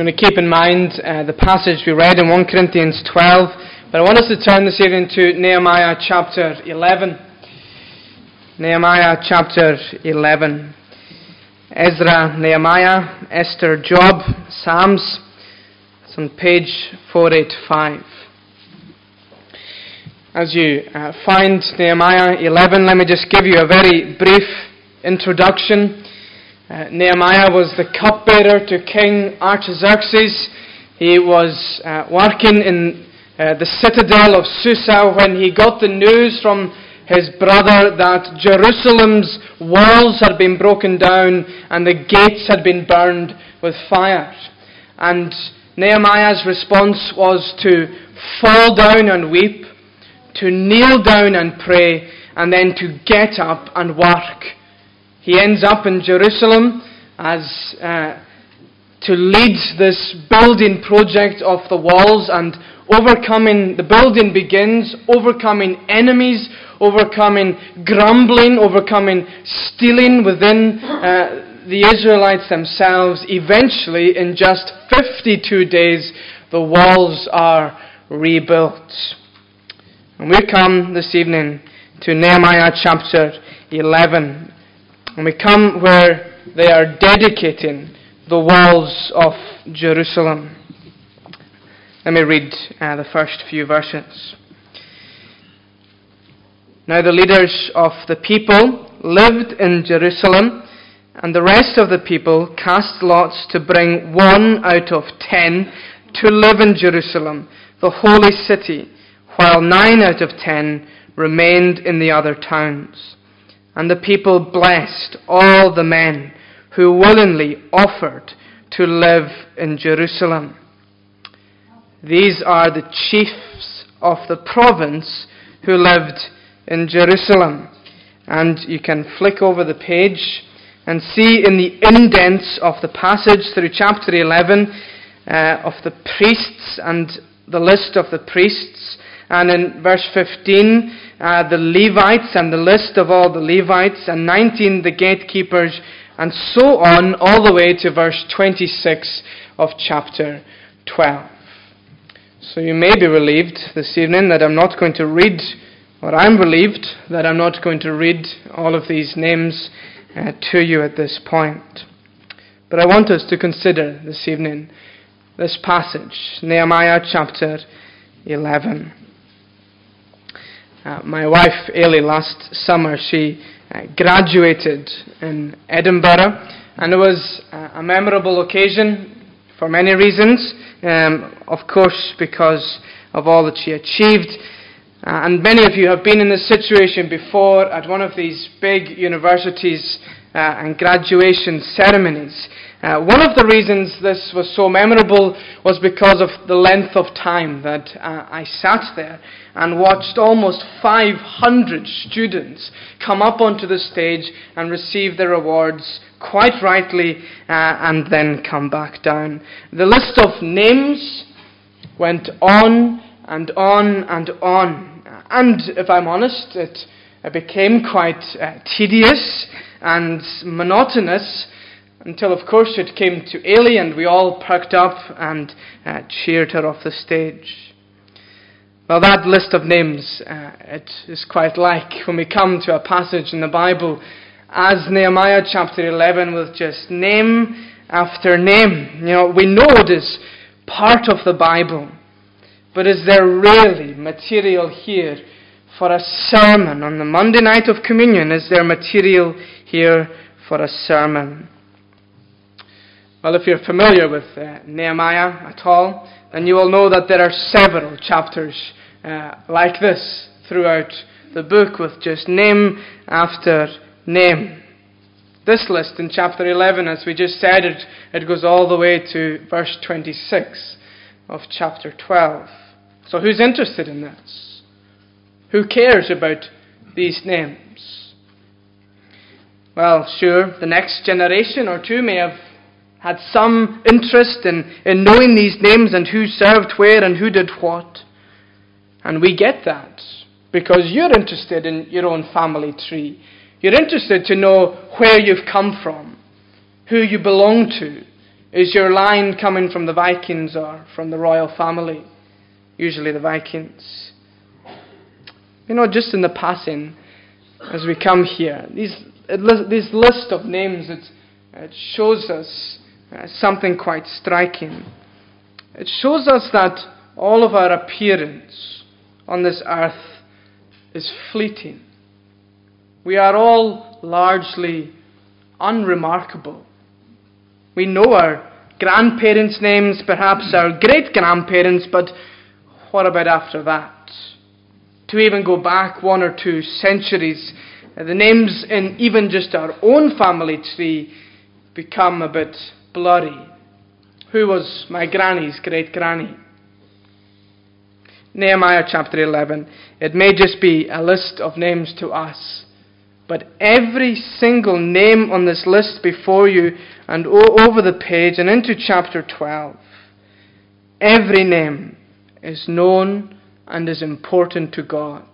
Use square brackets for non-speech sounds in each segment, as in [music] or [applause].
I'm going to keep in mind uh, the passage we read in 1 Corinthians 12, but I want us to turn this evening to Nehemiah chapter 11. Nehemiah chapter 11. Ezra, Nehemiah, Esther, Job, Psalms. It's on page 485. As you uh, find Nehemiah 11, let me just give you a very brief introduction. Uh, Nehemiah was the cupbearer to King Artaxerxes. He was uh, working in uh, the citadel of Susa when he got the news from his brother that Jerusalem's walls had been broken down and the gates had been burned with fire. And Nehemiah's response was to fall down and weep, to kneel down and pray, and then to get up and work he ends up in Jerusalem as uh, to lead this building project of the walls and overcoming, the building begins, overcoming enemies, overcoming grumbling, overcoming stealing within uh, the Israelites themselves. Eventually, in just 52 days, the walls are rebuilt. And we come this evening to Nehemiah chapter 11. And we come where they are dedicating the walls of Jerusalem. Let me read uh, the first few verses. Now the leaders of the people lived in Jerusalem, and the rest of the people cast lots to bring one out of ten to live in Jerusalem, the holy city, while nine out of ten remained in the other towns. And the people blessed all the men who willingly offered to live in Jerusalem. These are the chiefs of the province who lived in Jerusalem. And you can flick over the page and see in the indents of the passage through chapter 11 uh, of the priests and the list of the priests. And in verse 15, uh, the Levites and the list of all the Levites, and 19 the gatekeepers, and so on, all the way to verse 26 of chapter 12. So you may be relieved this evening that I'm not going to read, or I'm relieved that I'm not going to read all of these names uh, to you at this point. But I want us to consider this evening this passage, Nehemiah chapter 11. Uh, my wife, Ailey, last summer, she uh, graduated in Edinburgh, and it was uh, a memorable occasion for many reasons. Um, of course, because of all that she achieved. Uh, and many of you have been in this situation before at one of these big universities uh, and graduation ceremonies. Uh, one of the reasons this was so memorable was because of the length of time that uh, I sat there and watched almost 500 students come up onto the stage and receive their awards quite rightly uh, and then come back down. The list of names went on and on and on. And if I'm honest, it, it became quite uh, tedious and monotonous until, of course, it came to Ailey and we all perked up and uh, cheered her off the stage. Well, that list of names, uh, it is quite like when we come to a passage in the Bible as Nehemiah chapter 11 with just name after name. You know, we know it is part of the Bible, but is there really material here for a sermon on the Monday night of communion? Is there material here for a sermon? Well, if you're familiar with uh, Nehemiah at all, then you will know that there are several chapters uh, like this throughout the book with just name after name. This list in chapter 11, as we just said, it, it goes all the way to verse 26 of chapter 12. So, who's interested in this? Who cares about these names? Well, sure, the next generation or two may have had some interest in, in knowing these names and who served where and who did what. And we get that because you're interested in your own family tree. You're interested to know where you've come from, who you belong to, Is your line coming from the Vikings or from the royal family? Usually the Vikings. You know, just in the passing, as we come here, these, this list of names, it, it shows us uh, something quite striking. It shows us that all of our appearance on this earth is fleeting. We are all largely unremarkable. We know our grandparents' names, perhaps our great grandparents, but what about after that? To even go back one or two centuries, the names in even just our own family tree become a bit blurry. Who was my granny's great granny? Nehemiah chapter 11. It may just be a list of names to us, but every single name on this list before you and over the page and into chapter 12, every name is known and is important to God.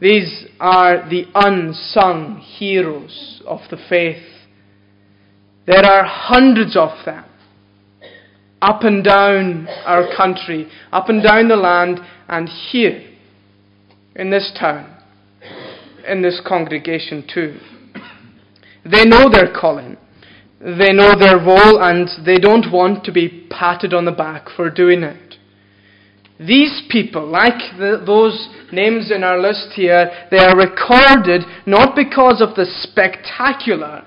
These are the unsung heroes of the faith. There are hundreds of them up and down our country, up and down the land, and here in this town, in this congregation too. They know their calling. They know their role and they don't want to be patted on the back for doing it. These people, like the, those names in our list here, they are recorded not because of the spectacular,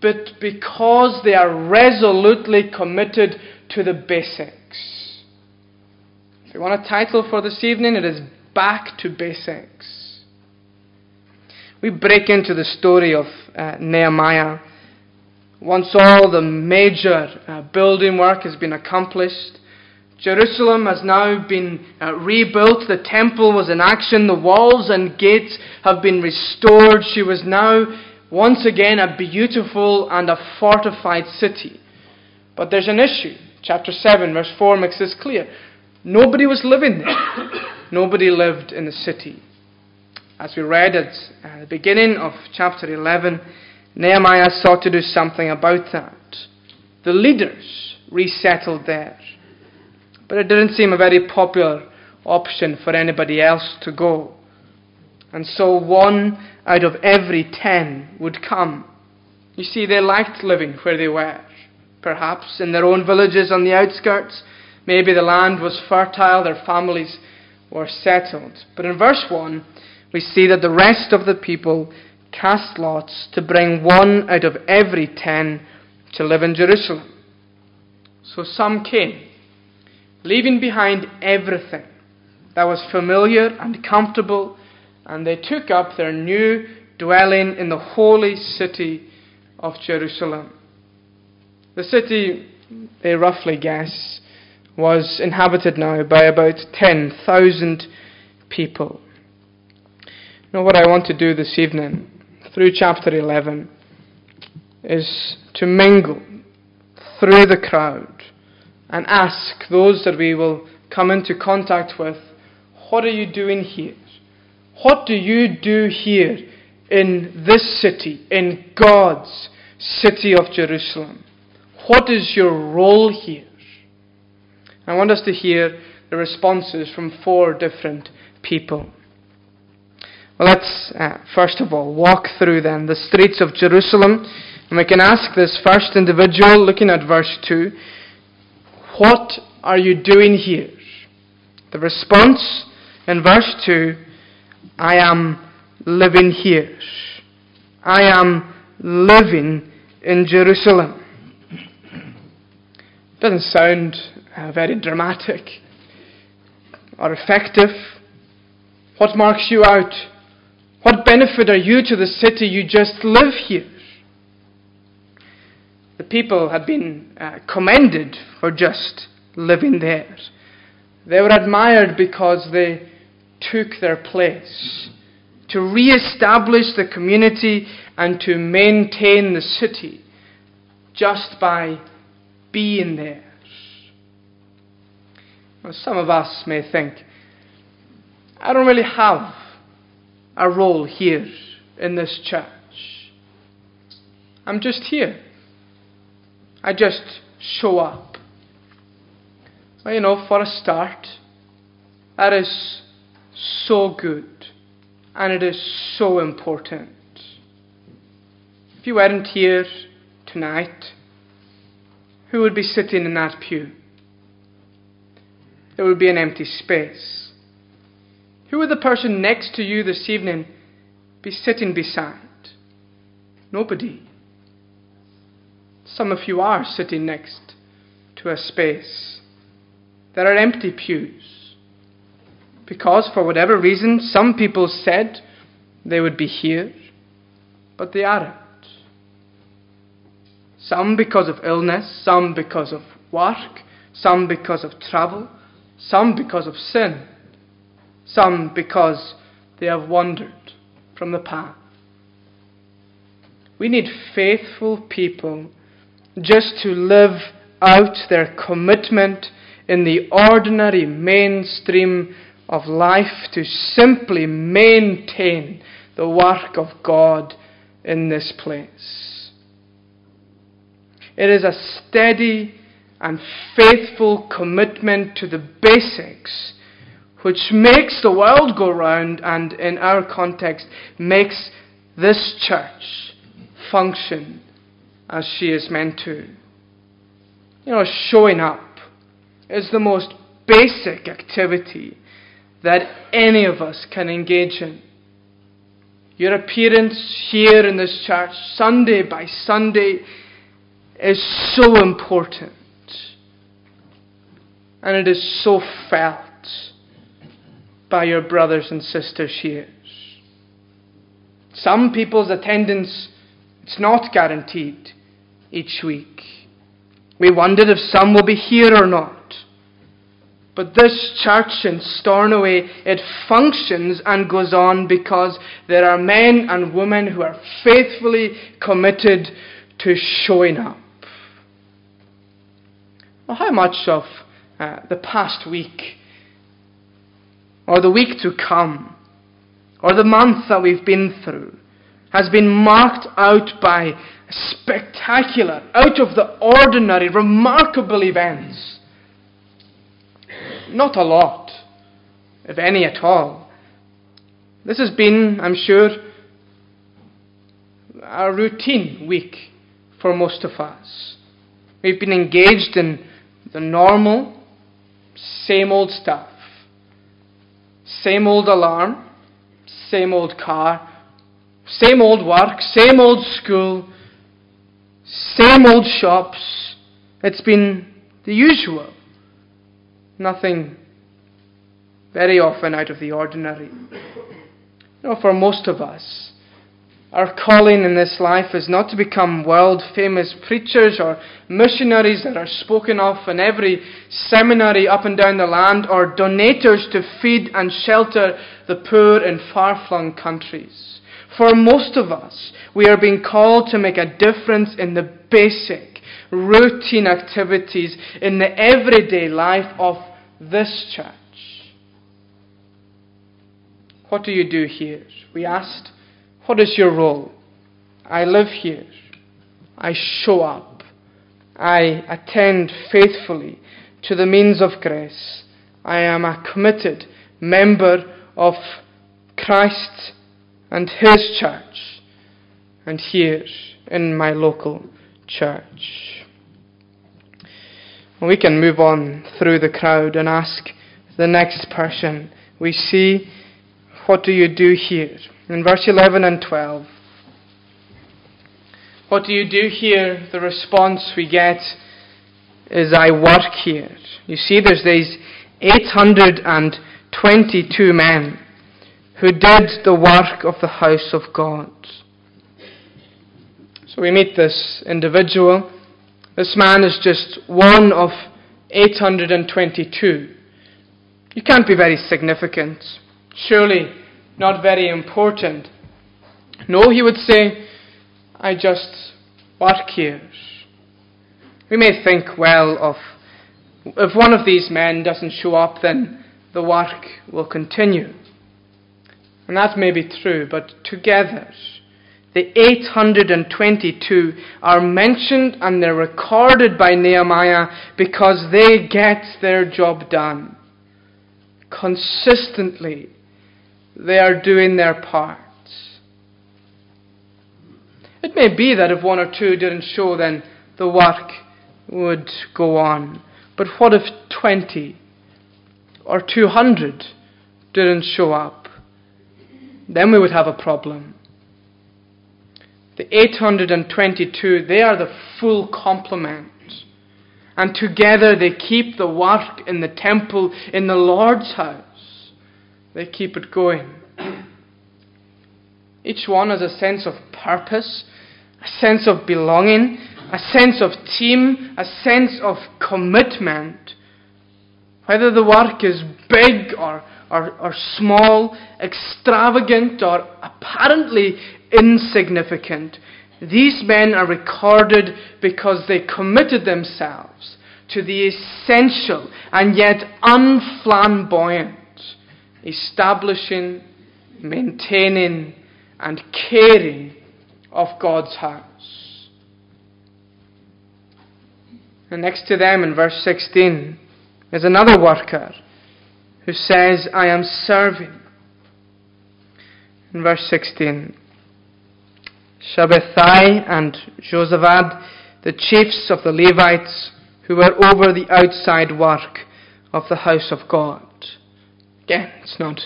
but because they are resolutely committed to the basics. If you want a title for this evening, it is Back to Basics. We break into the story of uh, Nehemiah. Once all the major uh, building work has been accomplished, Jerusalem has now been uh, rebuilt. The temple was in action. The walls and gates have been restored. She was now once again a beautiful and a fortified city. But there's an issue. Chapter 7, verse 4 makes this clear. Nobody was living there. [coughs] Nobody lived in the city. As we read at uh, the beginning of chapter 11, Nehemiah sought to do something about that. The leaders resettled there. But it didn't seem a very popular option for anybody else to go. And so one out of every ten would come. You see, they liked living where they were perhaps, in their own villages on the outskirts. Maybe the land was fertile, their families were settled. But in verse 1, we see that the rest of the people cast lots to bring one out of every ten to live in Jerusalem. So some came, leaving behind everything that was familiar and comfortable, and they took up their new dwelling in the holy city of Jerusalem. The city, they roughly guess, was inhabited now by about 10,000 people. Now, what I want to do this evening, through chapter 11, is to mingle through the crowd and ask those that we will come into contact with, What are you doing here? What do you do here in this city, in God's city of Jerusalem? What is your role here? I want us to hear the responses from four different people. Well, let's uh, first of all walk through then the streets of Jerusalem. And we can ask this first individual, looking at verse 2, What are you doing here? The response in verse 2, I am living here. I am living in Jerusalem. Doesn't sound uh, very dramatic or effective. What marks you out? What benefit are you to the city? You just live here. The people had been uh, commended for just living there. They were admired because they took their place to re establish the community and to maintain the city just by being there. Well, some of us may think, I don't really have a role here in this church. I'm just here. I just show up. Well, you know, for a start, that is so good and it is so important. If you weren't here tonight, who would be sitting in that pew? There would be an empty space. Who would the person next to you this evening be sitting beside? Nobody. Some of you are sitting next to a space. There are empty pews. Because, for whatever reason, some people said they would be here, but they aren't. Some because of illness, some because of work, some because of travel, some because of sin, some because they have wandered from the path. We need faithful people just to live out their commitment in the ordinary mainstream of life to simply maintain the work of God in this place. It is a steady and faithful commitment to the basics which makes the world go round and, in our context, makes this church function as she is meant to. You know, showing up is the most basic activity that any of us can engage in. Your appearance here in this church, Sunday by Sunday, is so important. And it is so felt by your brothers and sisters here. Some people's attendance it's not guaranteed each week. We wondered if some will be here or not. But this church in Stornoway, it functions and goes on because there are men and women who are faithfully committed to showing up. Well, how much of uh, the past week, or the week to come, or the month that we've been through, has been marked out by spectacular, out of the ordinary, remarkable events. Not a lot, if any at all. This has been, I'm sure, a routine week for most of us. We've been engaged in the normal, same old stuff. Same old alarm, same old car, same old work, same old school, same old shops. It's been the usual. Nothing very often out of the ordinary. You know, for most of us, our calling in this life is not to become world famous preachers or missionaries that are spoken of in every seminary up and down the land or donators to feed and shelter the poor in far flung countries. For most of us, we are being called to make a difference in the basic, routine activities in the everyday life of this church. What do you do here? We asked. What is your role? I live here. I show up. I attend faithfully to the means of grace. I am a committed member of Christ and His church, and here in my local church. We can move on through the crowd and ask the next person. We see, what do you do here? In verse 11 and 12. What do you do here? The response we get is, I work here. You see, there's these 822 men who did the work of the house of God. So we meet this individual. This man is just one of 822. You can't be very significant. Surely not very important. No, he would say, I just work here. We may think, well, of if one of these men doesn't show up, then the work will continue. And that may be true, but together, the 822 are mentioned and they're recorded by Nehemiah because they get their job done. Consistently, they are doing their part. It may be that if one or two didn't show, then the work would go on. But what if 20 or 200 didn't show up? Then we would have a problem. The 822, they are the full complement. And together they keep the work in the temple, in the Lord's house. They keep it going. [clears throat] Each one has a sense of purpose, a sense of belonging, a sense of team, a sense of commitment. Whether the work is big or, or, or small, extravagant or apparently insignificant, these men are recorded because they committed themselves to the essential and yet unflamboyant establishing, maintaining, and caring of God's house. And next to them in verse 16 is another worker who says, I am serving. In verse 16, Shabbethai and Jozabad, the chiefs of the Levites, who were over the outside work of the house of God. Again, it's not,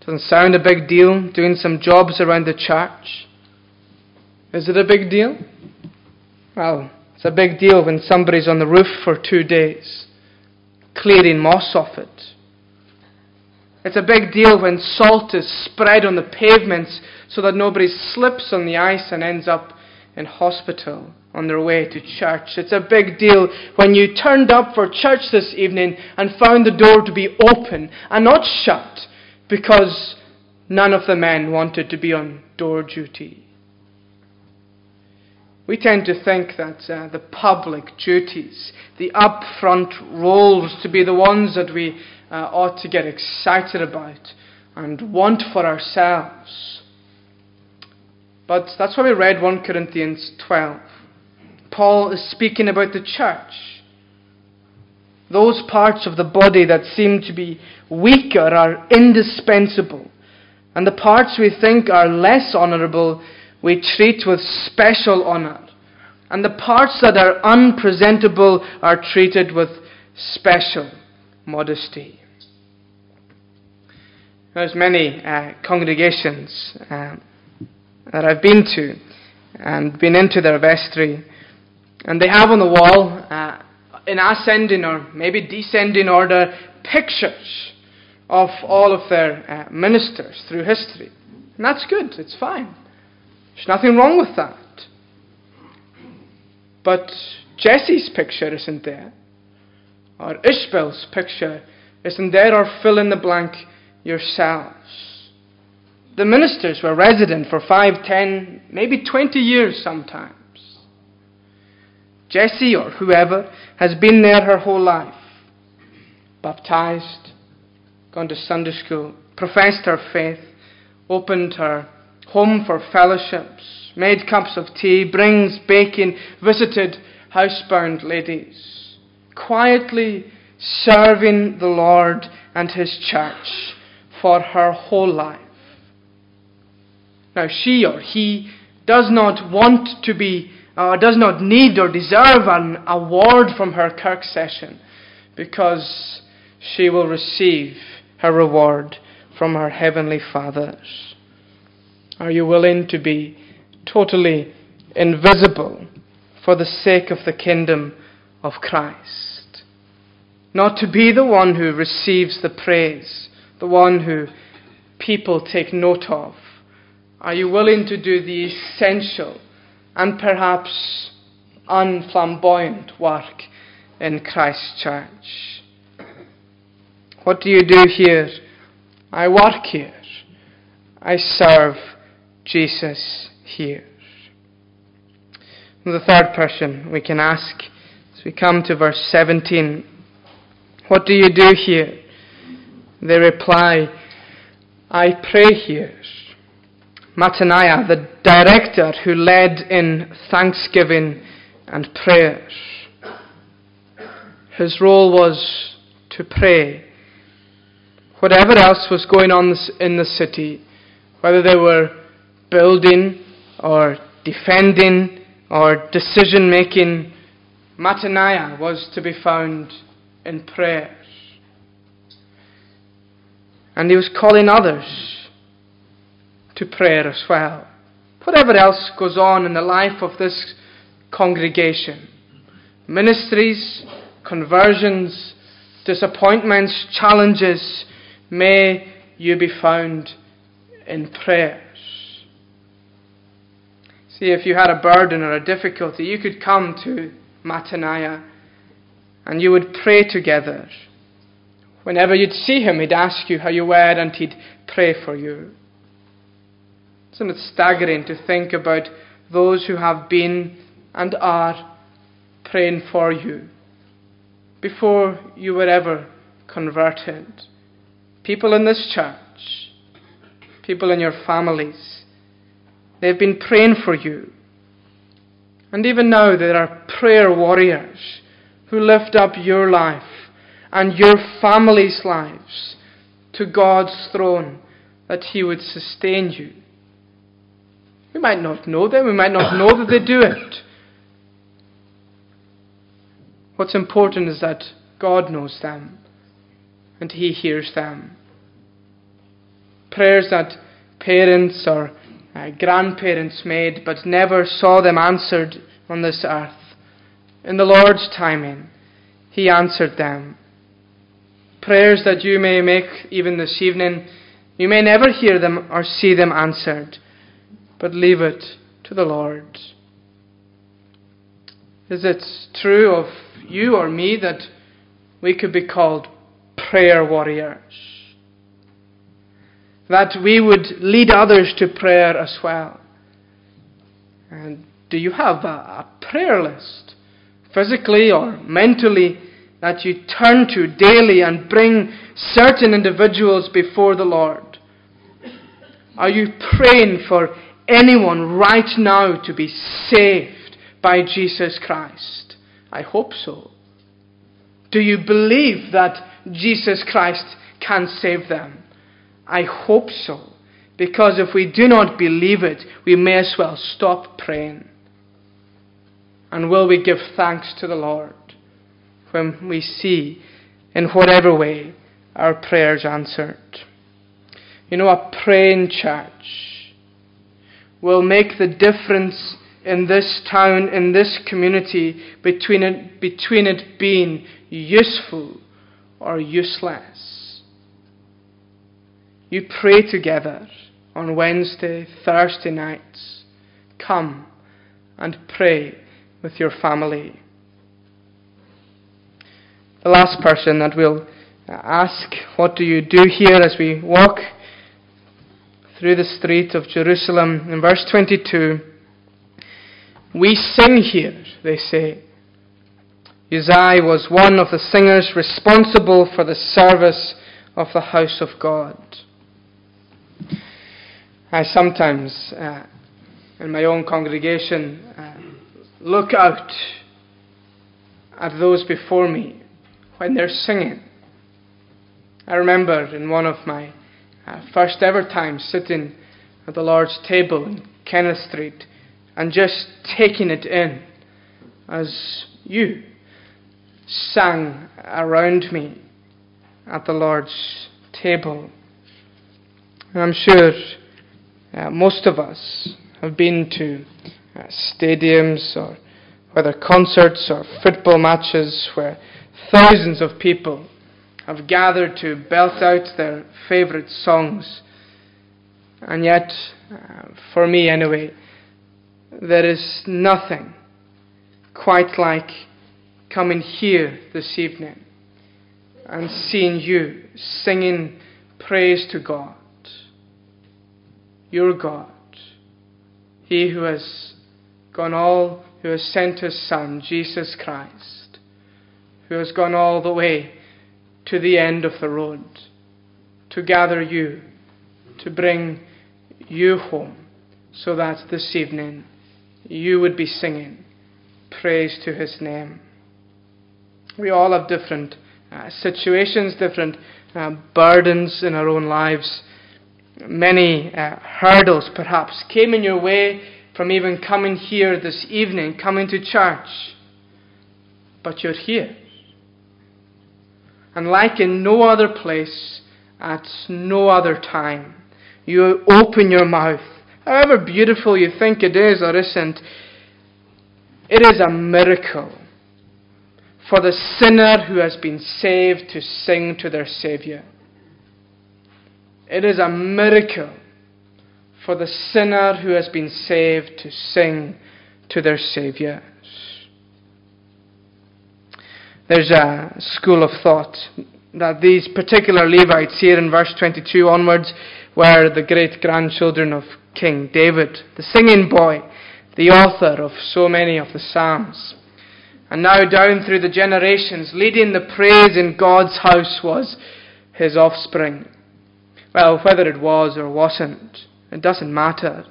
doesn't sound a big deal doing some jobs around the church. Is it a big deal? Well, it's a big deal when somebody's on the roof for two days, clearing moss off it. It's a big deal when salt is spread on the pavements so that nobody slips on the ice and ends up in hospital on their way to church. It's a big deal when you turned up for church this evening and found the door to be open and not shut because none of the men wanted to be on door duty. We tend to think that uh, the public duties, the upfront roles, to be the ones that we uh, ought to get excited about and want for ourselves. But that's why we read 1 Corinthians 12. Paul is speaking about the church. Those parts of the body that seem to be weaker are indispensable. And the parts we think are less honourable, we treat with special honour. And the parts that are unpresentable are treated with special modesty. There's many uh, congregations uh, that I've been to and been into their vestry. And they have on the wall, uh, in ascending or maybe descending order, pictures of all of their uh, ministers through history. And that's good, it's fine. There's nothing wrong with that. But Jessie's picture isn't there, or Ishbel's picture isn't there, or fill in the blank yourselves. The ministers were resident for five, ten, maybe 20 years sometimes. Jessie or whoever has been there her whole life. Baptized, gone to Sunday school, professed her faith, opened her home for fellowships, made cups of tea, brings bacon, visited housebound ladies, quietly serving the Lord and His church for her whole life. Now, she or he does not want to be, uh, does not need or deserve an award from her Kirk session because she will receive her reward from her heavenly fathers. Are you willing to be totally invisible for the sake of the kingdom of Christ? Not to be the one who receives the praise, the one who people take note of, are you willing to do the essential and perhaps unflamboyant work in Christ's church? What do you do here? I work here. I serve Jesus here. the third person we can ask as we come to verse 17 What do you do here? They reply, I pray here. Mattaniah, the director who led in thanksgiving and prayer. His role was to pray. Whatever else was going on in the city, whether they were building or defending or decision making, Mattaniah was to be found in prayer. And he was calling others to prayer as well. Whatever else goes on in the life of this congregation ministries, conversions, disappointments, challenges may you be found in prayers. See, if you had a burden or a difficulty, you could come to Mattaniah and you would pray together. Whenever you'd see him, he'd ask you how you were and he'd pray for you. Isn't it staggering to think about those who have been and are praying for you before you were ever converted? People in this church, people in your families, they've been praying for you. And even now, there are prayer warriors who lift up your life and your family's lives to God's throne that He would sustain you. We might not know them, we might not know that they do it. What's important is that God knows them and He hears them. Prayers that parents or uh, grandparents made but never saw them answered on this earth. In the Lord's timing, He answered them. Prayers that you may make even this evening, you may never hear them or see them answered but leave it to the Lord. Is it true of you or me that we could be called prayer warriors? That we would lead others to prayer as well? And do you have a, a prayer list, physically or mentally, that you turn to daily and bring certain individuals before the Lord? Are you praying for anyone right now to be saved by Jesus Christ? I hope so. Do you believe that Jesus Christ can save them? I hope so. Because if we do not believe it, we may as well stop praying. And will we give thanks to the Lord when we see, in whatever way, our prayers answered? You know, a praying church will make the difference in this town, in this community, between it, between it being useful or useless. You pray together on Wednesday, Thursday nights. Come and pray with your family. The last person that we'll ask, What do you do here as we walk? through the street of Jerusalem. In verse 22, we sing here, they say. Uzziah was one of the singers responsible for the service of the house of God. I sometimes, uh, in my own congregation, uh, look out at those before me when they're singing. I remember in one of my uh, first ever times sitting at the Lord's table in Kenneth Street and just taking it in as you sang around me at the Lord's table. And I'm sure uh, most of us have been to uh, stadiums or whether concerts or football matches where thousands of people have gathered to belt out their favourite songs. And yet, uh, for me anyway, there is nothing quite like coming here this evening and seeing you singing praise to God, your God, He who has gone all, who has sent His Son, Jesus Christ, who has gone all the way to the end of the road, to gather you, to bring you home. so that this evening you would be singing praise to his name. We all have different uh, situations, different uh, burdens in our own lives. Many uh, hurdles perhaps came in your way from even coming here this evening, coming to church. But you're here. And like in no other place, at no other time, you open your mouth, however beautiful you think it is or isn't, it is a miracle for the sinner who has been saved to sing to their Saviour. It is a miracle for the sinner who has been saved to sing to their Saviour. There's a school of thought that these particular Levites here in verse 22 onwards were the great grandchildren of King David, the singing boy, the author of so many of the Psalms. And now, down through the generations, leading the praise in God's house was his offspring. Well, whether it was or wasn't, it doesn't matter,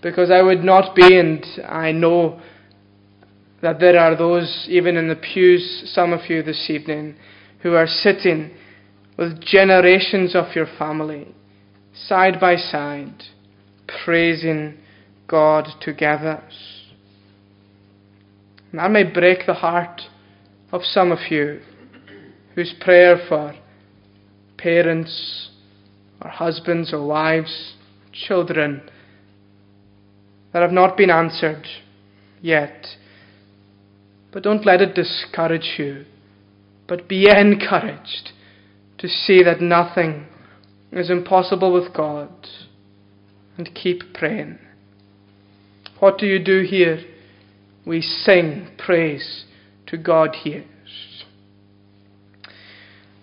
because I would not be, and I know that there are those, even in the pews, some of you this evening, who are sitting with generations of your family, side by side, praising God together. And that may break the heart of some of you whose prayer for parents or husbands or wives, children, that have not been answered yet but don't let it discourage you. But be encouraged to see that nothing is impossible with God. And keep praying. What do you do here? We sing praise to God here.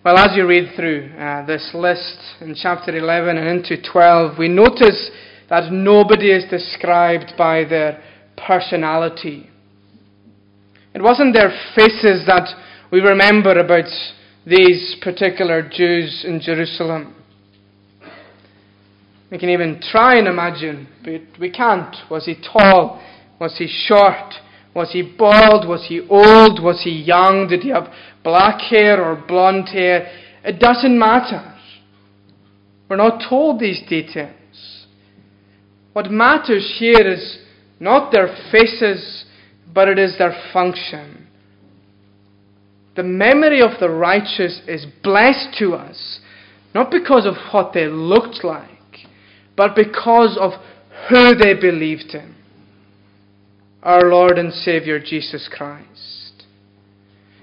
Well, as you read through uh, this list in chapter 11 and into 12, we notice that nobody is described by their personality. It wasn't their faces that we remember about these particular Jews in Jerusalem. We can even try and imagine, but we can't. Was he tall? Was he short? Was he bald? Was he old? Was he young? Did he have black hair or blonde hair? It doesn't matter. We're not told these details. What matters here is not their faces but it is their function. The memory of the righteous is blessed to us, not because of what they looked like, but because of who they believed in our Lord and Saviour Jesus Christ.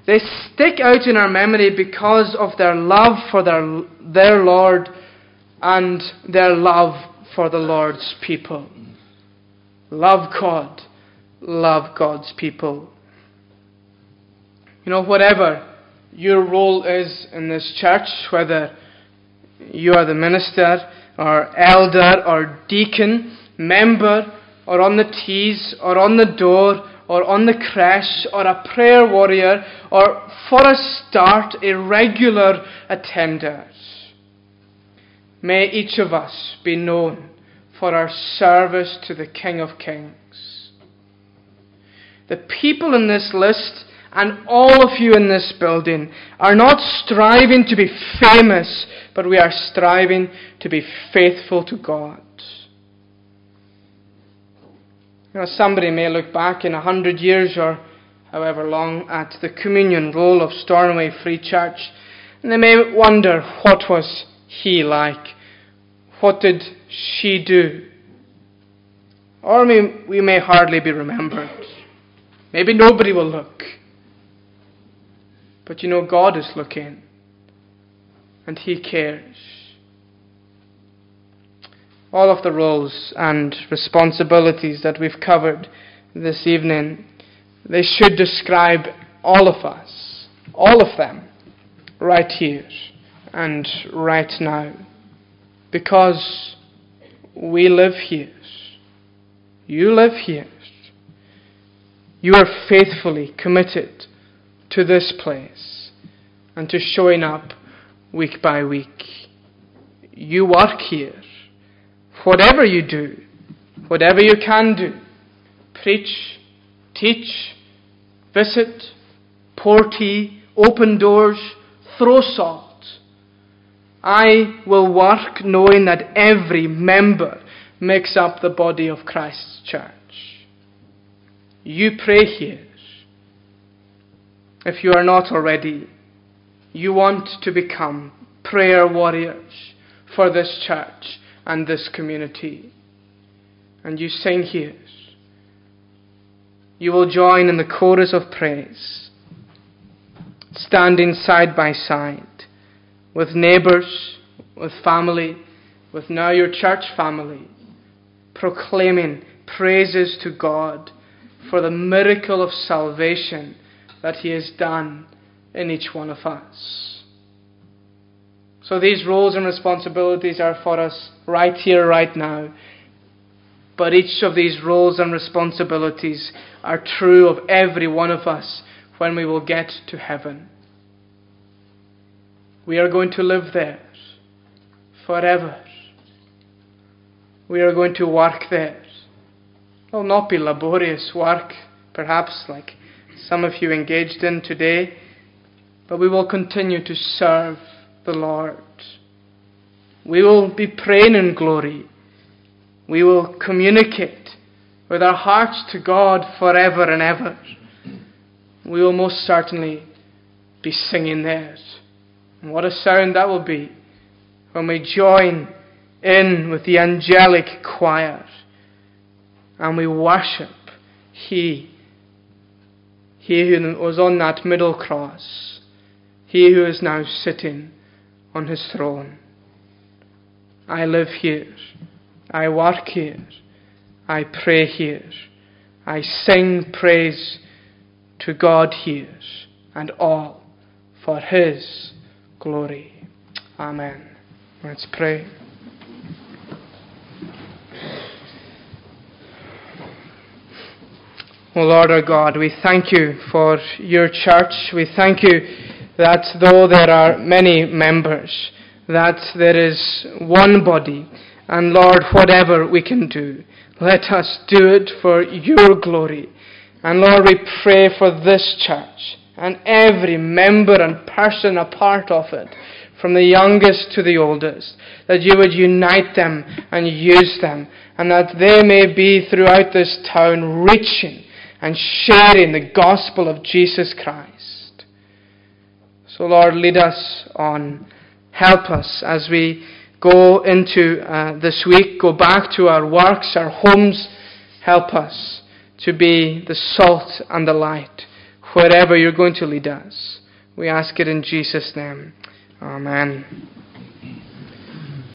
They stick out in our memory because of their love for their, their Lord and their love for the Lord's people. Love God love God's people. You know, whatever your role is in this church, whether you are the minister or elder or deacon, member, or on the teas, or on the door, or on the creche, or a prayer warrior, or for a start, a regular attender. May each of us be known for our service to the King of Kings. The people in this list and all of you in this building are not striving to be famous, but we are striving to be faithful to God. You know, somebody may look back in a hundred years or however long at the communion roll of Stornoway Free Church, and they may wonder what was he like? What did she do? Or we may hardly be remembered. Maybe nobody will look. But you know, God is looking. And He cares. All of the roles and responsibilities that we've covered this evening, they should describe all of us, all of them, right here and right now. Because we live here. You live here. You are faithfully committed to this place and to showing up week by week. You work here. Whatever you do, whatever you can do, preach, teach, visit, pour tea, open doors, throw salt. I will work knowing that every member makes up the body of Christ's church. You pray here. If you are not already, you want to become prayer warriors for this church and this community. And you sing here. You will join in the chorus of praise, standing side by side with neighbors, with family, with now your church family, proclaiming praises to God for the miracle of salvation that He has done in each one of us. So these roles and responsibilities are for us right here, right now. But each of these roles and responsibilities are true of every one of us when we will get to heaven. We are going to live there forever. We are going to work there. It will not be laborious work, perhaps like some of you engaged in today, but we will continue to serve the Lord. We will be praying in glory. We will communicate with our hearts to God forever and ever. We will most certainly be singing there. And what a sound that will be when we join in with the angelic choir and we worship He he who was on that middle cross, he who is now sitting on his throne. I live here, I work here, I pray here, I sing praise to God here, and all for his glory. Amen. Let's pray. O Lord our God, we thank you for your church. We thank you that though there are many members, that there is one body. And Lord, whatever we can do, let us do it for your glory. And Lord, we pray for this church and every member and person a part of it, from the youngest to the oldest, that you would unite them and use them, and that they may be throughout this town reaching and sharing the gospel of Jesus Christ. So, Lord, lead us on. Help us as we go into uh, this week, go back to our works, our homes. Help us to be the salt and the light wherever you're going to lead us. We ask it in Jesus' name. Amen.